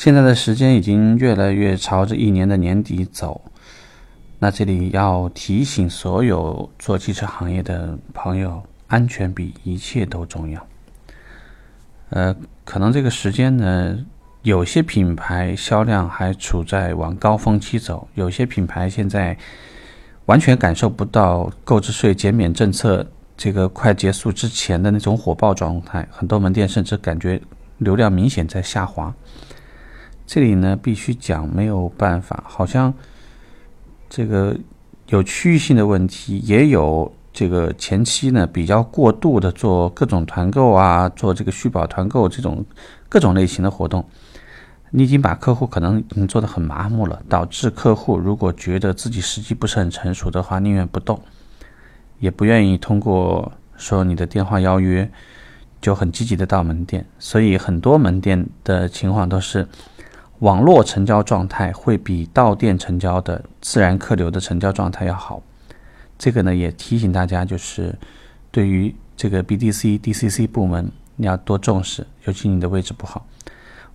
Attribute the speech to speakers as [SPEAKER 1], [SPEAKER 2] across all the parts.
[SPEAKER 1] 现在的时间已经越来越朝着一年的年底走，那这里要提醒所有做汽车行业的朋友，安全比一切都重要。呃，可能这个时间呢，有些品牌销量还处在往高峰期走，有些品牌现在完全感受不到购置税减免政策这个快结束之前的那种火爆状态，很多门店甚至感觉流量明显在下滑。这里呢，必须讲没有办法，好像这个有区域性的问题，也有。这个前期呢，比较过度的做各种团购啊，做这个续保团购这种各种类型的活动，你已经把客户可能已经做得很麻木了，导致客户如果觉得自己时机不是很成熟的话，宁愿不动，也不愿意通过说你的电话邀约就很积极的到门店，所以很多门店的情况都是网络成交状态会比到店成交的自然客流的成交状态要好。这个呢，也提醒大家，就是对于这个 BDC、DCC 部门，你要多重视，尤其你的位置不好。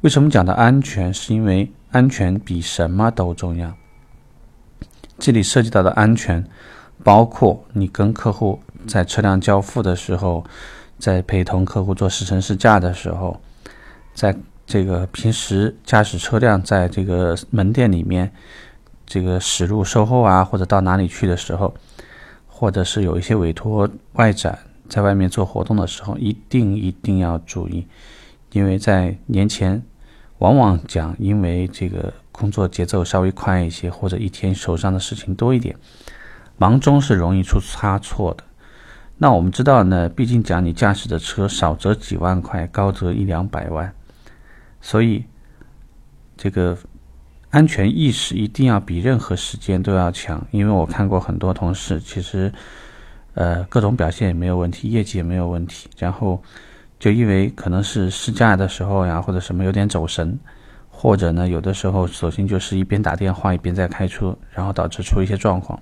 [SPEAKER 1] 为什么讲到安全？是因为安全比什么都重要。这里涉及到的安全，包括你跟客户在车辆交付的时候，在陪同客户做试乘试驾的时候，在这个平时驾驶车辆在这个门店里面，这个驶入售后啊，或者到哪里去的时候。或者是有一些委托外展，在外面做活动的时候，一定一定要注意，因为在年前，往往讲因为这个工作节奏稍微快一些，或者一天手上的事情多一点，忙中是容易出差错的。那我们知道呢，毕竟讲你驾驶的车少则几万块，高则一两百万，所以这个。安全意识一定要比任何时间都要强，因为我看过很多同事，其实，呃，各种表现也没有问题，业绩也没有问题，然后就因为可能是试驾的时候呀，或者什么有点走神，或者呢，有的时候索性就是一边打电话一边在开车，然后导致出一些状况，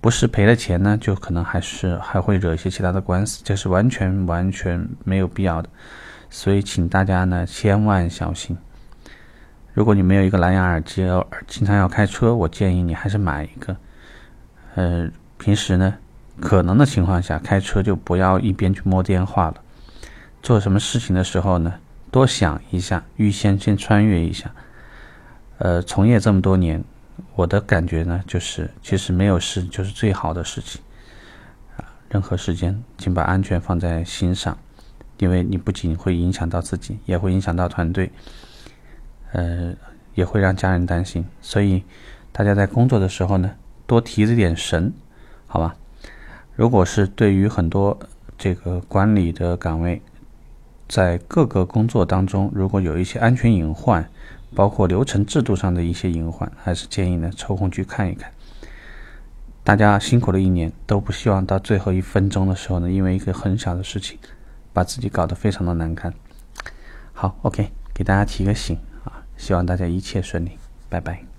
[SPEAKER 1] 不是赔了钱呢，就可能还是还会惹一些其他的官司，这是完全完全没有必要的，所以请大家呢千万小心。如果你没有一个蓝牙耳机，经常要开车，我建议你还是买一个。呃，平时呢，可能的情况下开车就不要一边去摸电话了。做什么事情的时候呢，多想一下，预先先穿越一下。呃，从业这么多年，我的感觉呢，就是其实没有事就是最好的事情。啊，任何时间，请把安全放在心上，因为你不仅会影响到自己，也会影响到团队。呃，也会让家人担心，所以大家在工作的时候呢，多提着点神，好吧？如果是对于很多这个管理的岗位，在各个工作当中，如果有一些安全隐患，包括流程制度上的一些隐患，还是建议呢抽空去看一看。大家辛苦了一年，都不希望到最后一分钟的时候呢，因为一个很小的事情，把自己搞得非常的难堪。好，OK，给大家提个醒啊。希望大家一切顺利，拜拜。